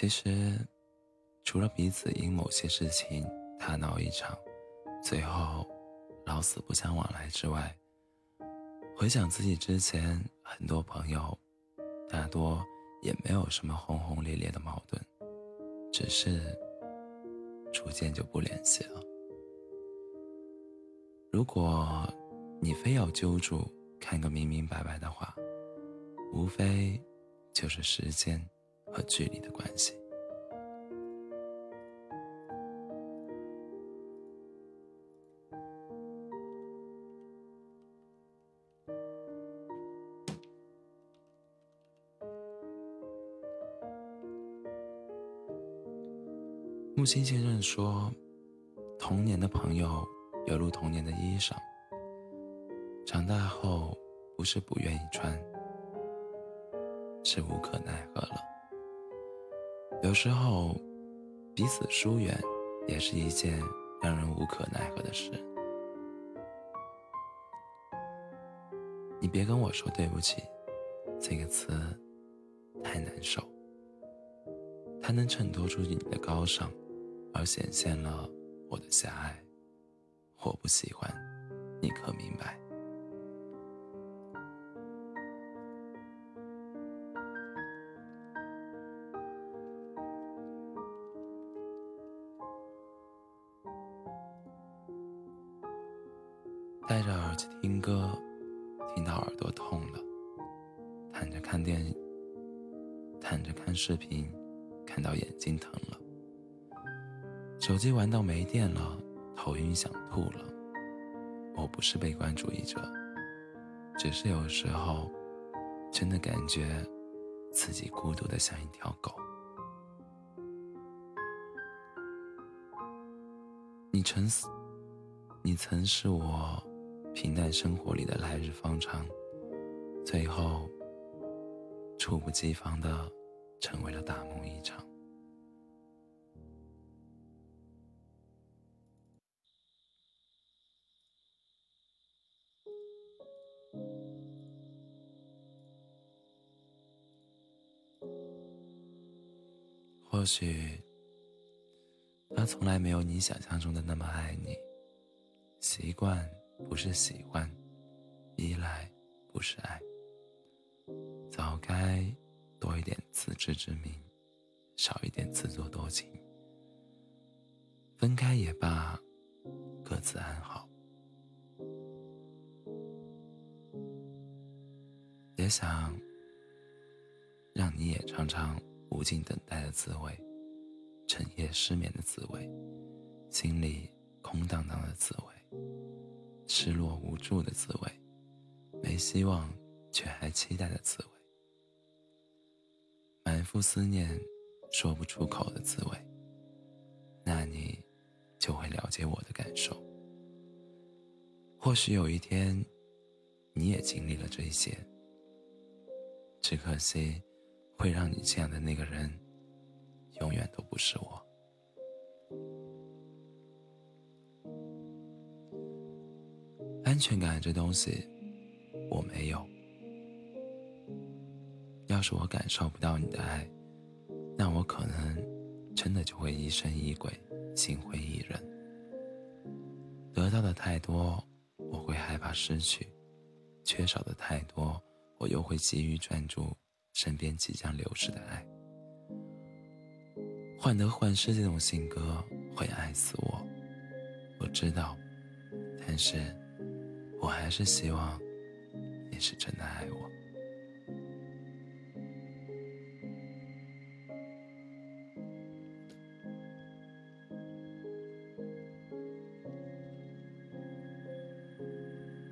其实，除了彼此因某些事情大闹一场，最后老死不相往来之外，回想自己之前很多朋友，大多也没有什么轰轰烈烈的矛盾，只是逐渐就不联系了。如果你非要揪住看个明明白白的话，无非就是时间和距离的关系。木心先生说：“童年的朋友犹如童年的衣裳，长大后不是不愿意穿，是无可奈何了。有时候，彼此疏远也是一件让人无可奈何的事。你别跟我说对不起，这个词太难受，才能衬托出你的高尚。”而显现了我的狭隘，我不喜欢，你可明白？戴着耳机听歌，听到耳朵痛了；躺着看电影，躺着看视频，看到眼睛疼了。手机玩到没电了，头晕想吐了。我不是悲观主义者，只是有时候真的感觉自己孤独的像一条狗。你曾，你曾是我平淡生活里的来日方长，最后猝不及防的成为了大梦一场。或许，他从来没有你想象中的那么爱你。习惯不是喜欢，依赖不是爱。早该多一点自知之明，少一点自作多情。分开也罢，各自安好。也想让你也尝尝。无尽等待的滋味，整夜失眠的滋味，心里空荡荡的滋味，失落无助的滋味，没希望却还期待的滋味，满腹思念说不出口的滋味。那你就会了解我的感受。或许有一天，你也经历了这些，只可惜。会让你这样的那个人，永远都不是我。安全感这东西，我没有。要是我感受不到你的爱，那我可能真的就会疑神疑鬼、心灰意冷。得到的太多，我会害怕失去；缺少的太多，我又会急于专注。身边即将流逝的爱，患得患失这种性格会爱死我，我知道，但是我还是希望你是真的爱我。